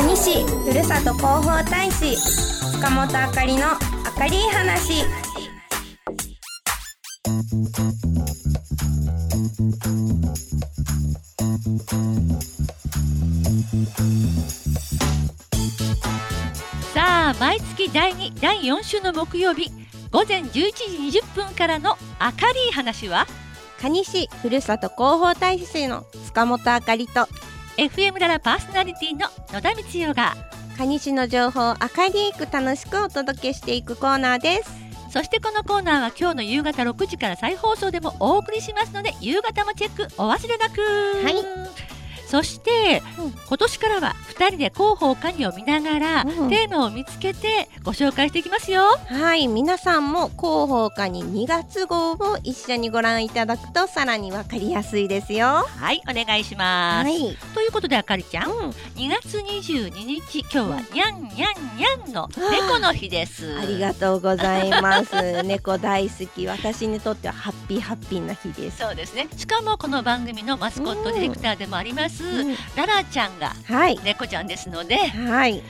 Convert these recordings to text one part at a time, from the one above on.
蟹市ふるさと広報大使塚本あかりのあかりい話。さあ毎月第2第4週の木曜日午前11時20分からの明るい話は？蟹市ふるさと広報大使の塚本あかりと FM ララパーソナリティの野田光代が蟹市の情報を明るく楽しくお届けしていくコーナーです。そしてこのコーナーは今日の夕方6時から再放送でもお送りしますので夕方もチェック。お忘れなく。はいそして、うん。今年からは2人で広報カニを見ながら、うん。テーマを見つけてご紹介していきますよ。はい。皆さんも広報課に2月号を一緒にご覧いただくとさらにわかりやすいですよ。はい。お願いします、はい、ということであかりちゃん。うん、2月22日今日はにゃんにゃんにゃんの猫の日です。ありがとうございます。猫大好き。私にとってはハッピーハッピーな日です。そうですね。しかもこの番組のマスコットディレクターでもあります、うん。ララちゃんがはい。猫ちゃんですのではい。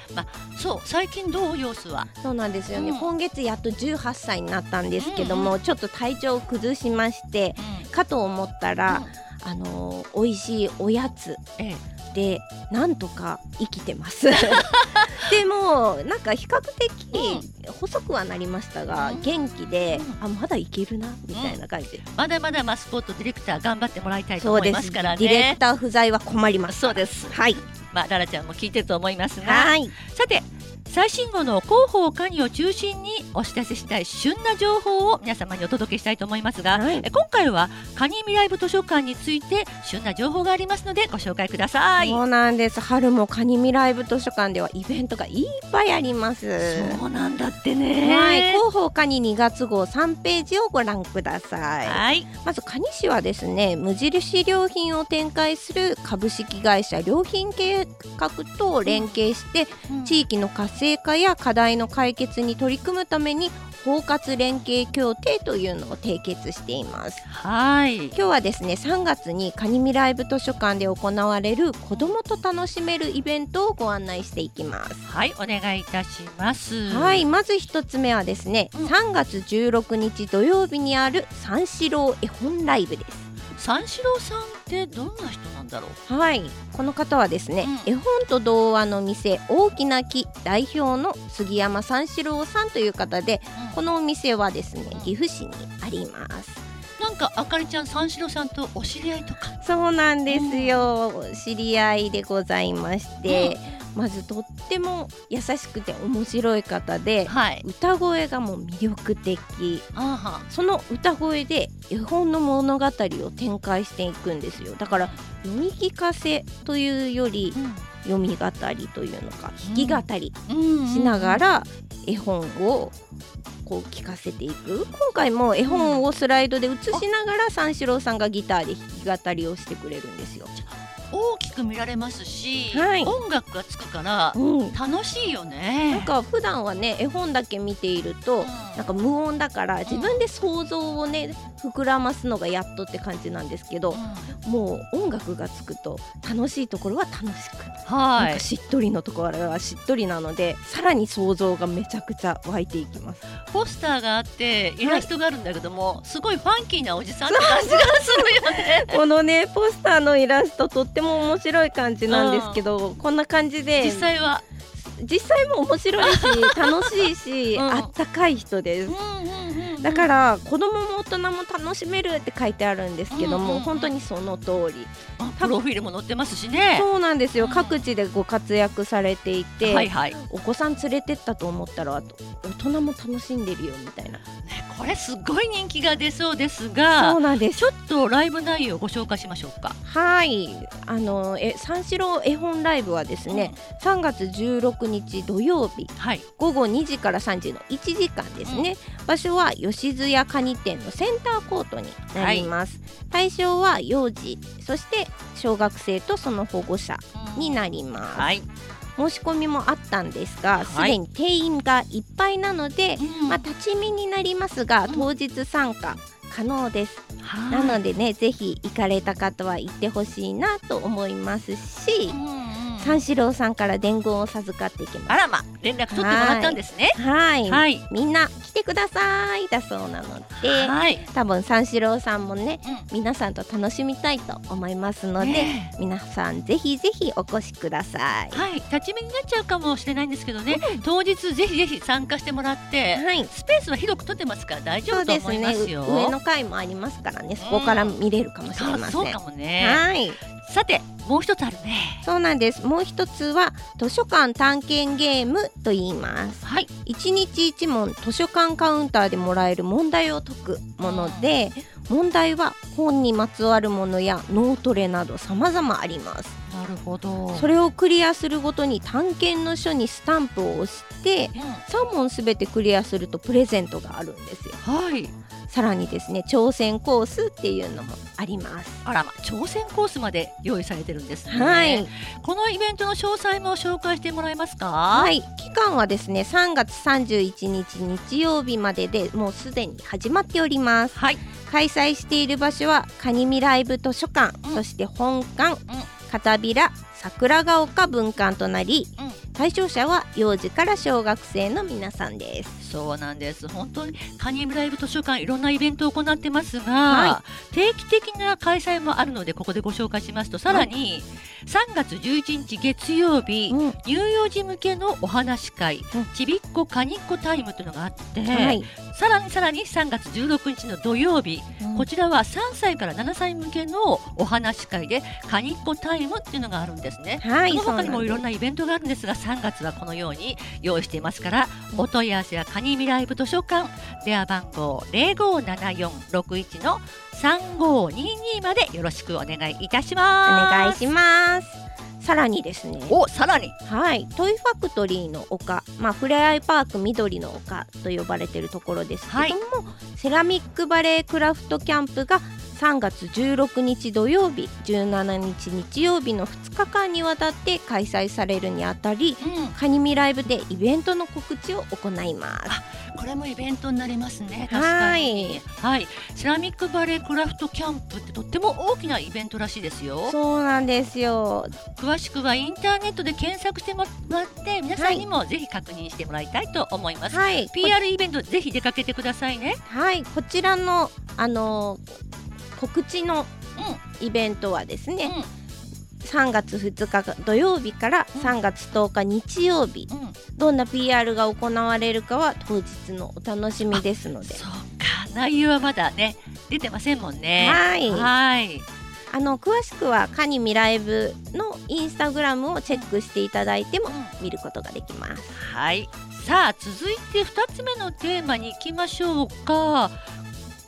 そう最近どう様子は？そうなんですよね、うん。今月やっと18歳になったんですけども、ちょっと体調を崩しましてかと思ったら、あのー美味しいおやつ。ええでなんとか生きてます。でもなんか比較的細くはなりましたが、うん。元気で、うあまだいけるなみたいな感じ。で、まだまだマスコットディレクター頑張ってもらいたいと思そうです。いますからディレねクター不在は困ります。そうです。はい。まあララちゃんも聞いてると思いますが。はい。さて最新号の広報カニを中心にお知らせしたい旬な情報を皆様にお届けしたいと思いますが、はいえ今回はカニ未来部図書館について旬な情報がありますのでご紹介ください。そうなんです春もカニ未来部図書館ではイベントがいっぱいありますそうなんだってね。はい、広報カニ2月号3ページをご覧ください。はい。まずカニ市はですね、無印良品を展開する株式会社良品計画と連携して、地域の活性化や課題の解決に取り組むために包括連携協定というのを締結しています。はい。今日はですね3月にカニ未来部図書館で行われる子どもと楽しめるイベントをご案内していきます。はい、お願いいたします。はい、まず一つ目はですね、うん3月16日土曜日にある三四郎絵本ライブです。三四郎さんってどんな人なんだろう？はい、この方はですね、うん。絵本と童話の店大きな木代表の杉山三四郎さんという方で、このお店はですね岐阜市にあります。なんかあかりちゃん三四郎さんとお知り合いとか？そうなんですよ、知り合いでございまして、まずとっても優しくて面白い方ではい。歌声がもう魅力的。その歌声で絵本の物語を展開していくんですよ。だから読み聞かせというより読み語りというのか弾き語りうんしながら絵本をこう聞かせていく。今回も絵本をスライドで映しながら三四郎さんがギターで弾き語りをしてくれるんですよ。大きく見られますし、はい音楽がつくからうん、楽しいよね。なんか普段はね絵本だけ見ているとなんか無音だから自分で想像をね膨らますのがやっとって感じなんですけどもう音楽がつくと楽しいところは楽しく、はいなんか。しっとりのところはしっとりなのでさらに想像がめちゃくちゃ湧いていきます。ポスターがあってイラストがあるんだけども、すごいファンキーなおじさんって感じがするよね。このねポスターのイラストとっても面白い感じなんですけど、こんな感じで実際は。実際も面白いし 楽しいし、うんあったかい人です。だから子供も大人も楽しめるって書いてあるんですけども、うんうんうん。本当にその通り。あプロフィールも載ってますしね。そうなんですよ、うん。各地でご活躍されていて、はいはい。ね、お子さん連れてったと思ったら大人も楽しんでるよみたいな。これすごい人気が出そうですそがう、なんです。ちょっとライブ内容をご紹介しましょうか。はい。あのえ三四郎絵本ライブはですね、3月16日土曜日はい。午後2時から3時の1時間ですね、場所は吉津屋カニ店のセンターコートになります、対象は幼児そして小学生とその保護者になります、はい。申し込みもあったんですがすはい。でに定員がいっぱいなので、うん。まあ、立ち見になりますがうん。当日参加可能です、はい。なのでねぜひ行かれた方は行ってほしいなと思いますし、うん三四郎さんから伝言を授かっていきまあらま連絡取ってもらったんですね。すはい、はい。みんな来てください。だそうなのではい、多分三四郎さんもねう皆さんと楽しみたいと思いますので、んねえ。皆さんぜひぜひお越しください。はい、立ち見になっちゃうかもしれないんですけどね、当日ぜひぜひ参加してもらって、はい、スペースは広く取ってますから大丈夫と。思いますよ。う上の階もありますからね、そこから見れるかもしれません。あそうかもね。はい、さてもう一つあるね。そうなんです。もう一つは図書館探検ゲームと言います。はい、一日一問図書館カウンターでもらえる問題を解くもので、問題は本にまつわるものや脳トレなど様々あります。なるほど。それをクリアするごとに探検の書にスタンプを押して3問すべてクリアするとプレゼントがあるんですようん、はい。さらにですね挑戦コースっていうのもあります。あらま挑戦コースまで用意されてるんですね。はい、このイベントの詳細も紹介してもらえますか？はい、期間はですね3月31日日曜日まででもうすでに始まっております。はい。開催している場所はカニミライブ図書館、うん。そして本館、片平桜ヶ丘分館となりうん対象者は幼児から小学生の皆さんです。そうなんです。本当にカニブライブ図書館いろんなイベントを行ってますが、は定期的な開催もあるのでここでご紹介しますとさらに3月11日月曜日、うん。乳幼児向けのお話会、うん。ちびっこカニっこタイムというのがあって、はい、さらにさらに3月16日の土曜日、こちらは3歳から7歳向けのお話会でカニっこタイムっていうのがあるんですね。はい、その他にもいろんななイベントがあるんですが3月はこのように用意していますからお問い合わせはカニミライブ図書館電話番号057461の3522までよろしくお願いいたしおます。願いしますさらにですね。おさらに。はい、トイファクトリーの丘、まあ、フレアイパーク緑の丘と呼ばれているところですけども、セラミックバレークラフトキャンプが3月16日土曜日17日日曜日の2日間にわたって開催されるにあたりうん、カニミライブでイベントの告知を行います。これもイベントになりますね。はい確かに。はい。セラミックバレークラフトキャンプってとっても大きなイベントらしいですよ。そうなんですよ。詳しくはインターネットで検索してもらって皆さんにもぜひ確認してもらいたいと思います。はい、PR イベントぜひ出かけてくださいね。はい、こちらのあの告知のイベントはですね、3月2日土曜日からうん3月10日日曜日、うん、うん、どんな PR が行われるかは当日のお楽しみですのでそうか内容はまだね出てませんもんね。はいはい。あの詳しくはカニミライブのインスタグラムをチェックしていただいてもうん見ることができます。はい。さあ続いて2つ目のテーマに行きましょうか。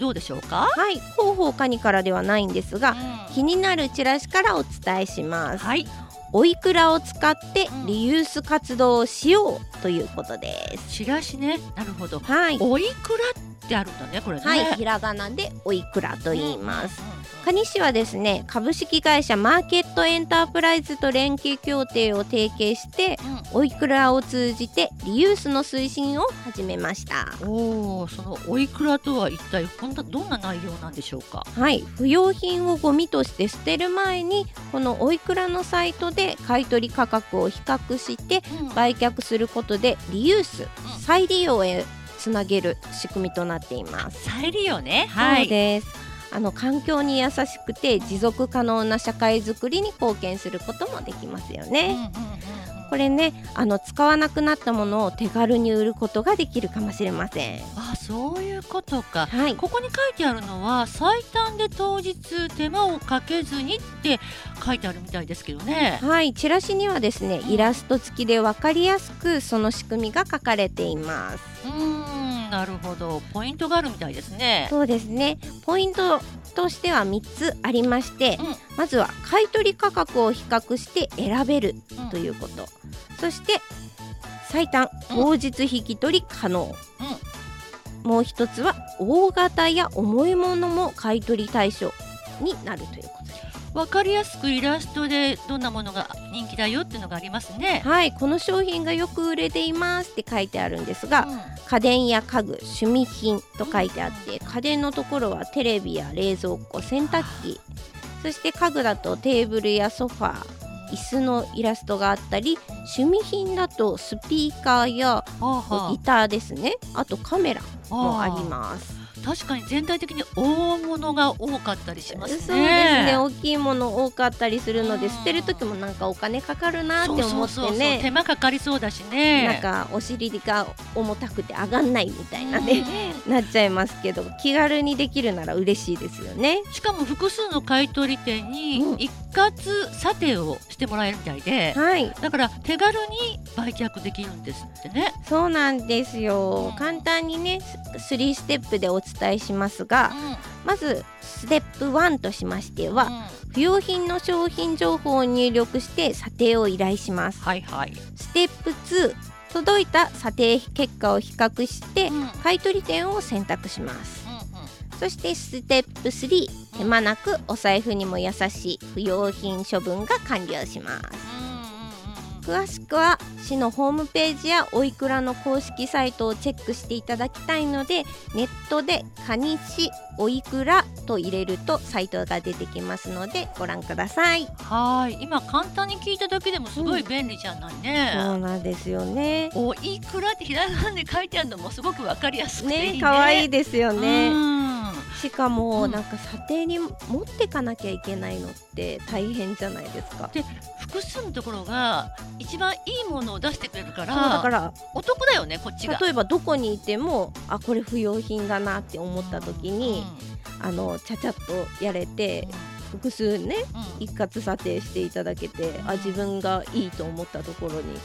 どうでしょうか？はい、広報カニからではないんですが、う気になるチラシからお伝えします。はい。おいくらを使ってうんリユース活動をしようということです。チラシね。なるほど。はい、おいくらってあるんだねこれね。はい、ひらがなでおいくらと言います。うんうんうん蟹市はですね株式会社マーケットエンタープライズと連携協定を提携しておいくらを通じてリユースの推進を始めました。うんおお、そのおいくらとは一体こんなどんな内容なんでしょうか？はい。不用品をゴミとして捨てる前にこのおいくらのサイトで買取価格を比較して売却することでリユース再利用へつなげる仕組みとなっています。再利用ね。はそうい。ですあの環境に優しくて持続可能な社会づくりに貢献することもできますよね。これねあの使わなくなったものを手軽に売ることができるかもしれません。あ、そういうことか。はい、ここに書いてあるのは最短で当日手間をかけずにって書いてあるみたいですけどね。はい、チラシにはですねイラスト付きで分かりやすくその仕組みが書かれています。うーん、なるほど。ポイントがあるみたいですね。そうですね。ポイントとしては3つありまして、うん。まずは買取価格を比較して選べるうん。ということ、そして最短うん。当日引き取り可能、もう一つは大型や重いものも買い取り対象になるということです。わかりやすくイラストでどんなものが人気だよっていうのがありますね。はい、この商品がよく売れていますって書いてあるんですが、うん家電や家具趣味品と書いてあって家電のところはテレビや冷蔵庫洗濯機。そして家具だとテーブルやソファー椅子のイラストがあったり趣味品だとスピーカーやギターですね。あとカメラあもあります確かに全体的に大物が多かったりしますね。そうですね。大きいもの多かったりするのでうん。捨てる時もなんかお金かかるなって思ってそうそうそう手ね間かかりそうだしね。なんかお尻が重たくて上がんないみたいなねなっちゃいますけど気軽にできるなら嬉しいですよね。しかも複数の買取店にうん。一括査定をしてもらえるみたいで、はい。だから手軽に売却できるんですってね。そうなんですようん簡単にねス3ステップでお伝えしますがうまずステップ1としましてはん。不用品の商品情報を入力して査定を依頼します。はいはい。ステップ2届いた査定結果を比較してうん。うん買取店を選択します。そしてステップ3手間なくお財布にも優しい不用品処分が完了します詳しくは市のホームページやおいくらの公式サイトをチェックしていただきたいのでネットで「カニ市おいくら」と入れるとサイトが出てきますのでご覧ください。はい今簡単に聞いただけでもすごい便利じゃないね。そうなんですよね。おいくらってひらがなで書いてあるのもすごくわかりやすくていいね。ね可愛いですようね。んしかも、うんなんか査定に持ってかなきゃいけないのって大変じゃないですか。複数のところが一番いいものを出してくれるかそうだらから。お得だよねこっちが。例えばどこにいてもあこれ不用品だなって思った時に、あのちゃちゃっとやれて複数ねうん。うん一括査定していただけてあ自分がいいと思ったところに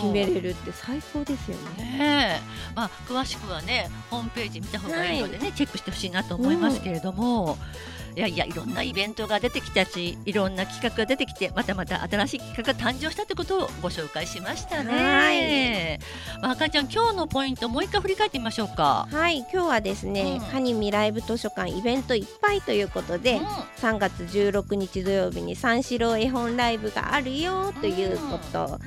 決めれるって最高ですよね。ねえ、まあ詳しくはねホームページ見た方がいいのでね、チェックしてほしいなと思いますけれども、いやいやいろんなイベントが出てきたしいろんな企画が出てきてまたまた新しい企画が誕生したってことをご紹介しましたね。まあ、あかりちゃん今日のポイントもう一回振り返ってみましょうか。はい今日はですね、うニミライブ図書館イベントいっぱいということで、うん3月16日土曜日に三四郎絵本ライブがあるよということ、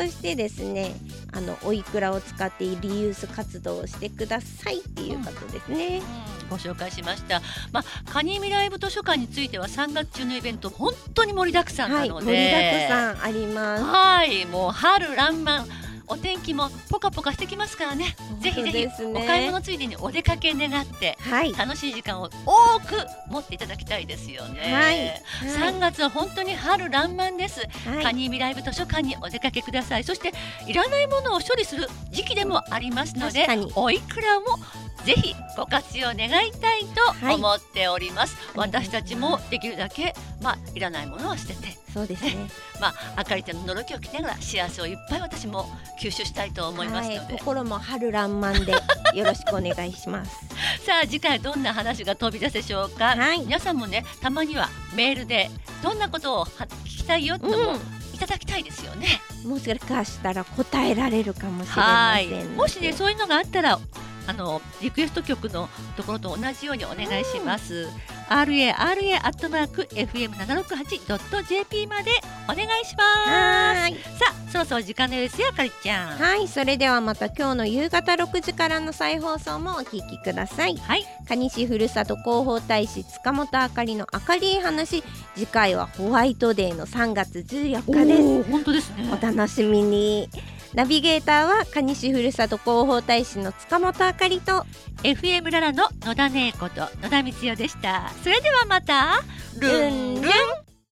そしてですねあのおいくらを使ってリユース活動をしてくださいっていうことですね。ご紹介しました、まあ、カニミライブ図書館については3月中のイベント本当に盛りだくさんは、ないので、盛りだくさんあります。はいもう春らんまんお天気もポカポカしてきますからね。ぜひぜひお買い物ついでにお出かけ願ってはい、楽しい時間を多く持っていただきたいですよね。はい。3月は本当に春らんまんです、はい。カニミライブ図書館にお出かけください。そしていらないものを処理する時期でもありますのでおいくらもぜひご活用願いたいと思っております、私たちもできるだけまあいらないものは捨ててそうですね。まあ、あかりちゃんののろきを着ながら、幸せをいっぱい私も吸収したいと思いますので。はい、心も春らんまんで、よろしくお願いします。さあ、次回どんな話が飛び出すでしょうか？はい、皆さんもね、たまにはメールで、どんなことを聞きたいよとも、いただきたいですよね、もしかしたら答えられるかもしれません、もしね、そういうのがあったら。あのリクエスト曲のところと同じようにお願いします。うん rara.fm768.jp までお願いします。さあそろそろ時間のようですよかりちゃん。はいそれではまた今日の夕方6時からの再放送もお聞きください。はい。蟹市ふるさと広報大使塚本あかりのあかり話。次回はホワイトデーの3月14日です。本当ですね。お楽しみに。ナビゲーターは蟹市ふるさと広報大使の塚本あかりと FM ララの野田姉子と野田光代でした。それではまた。ルンルン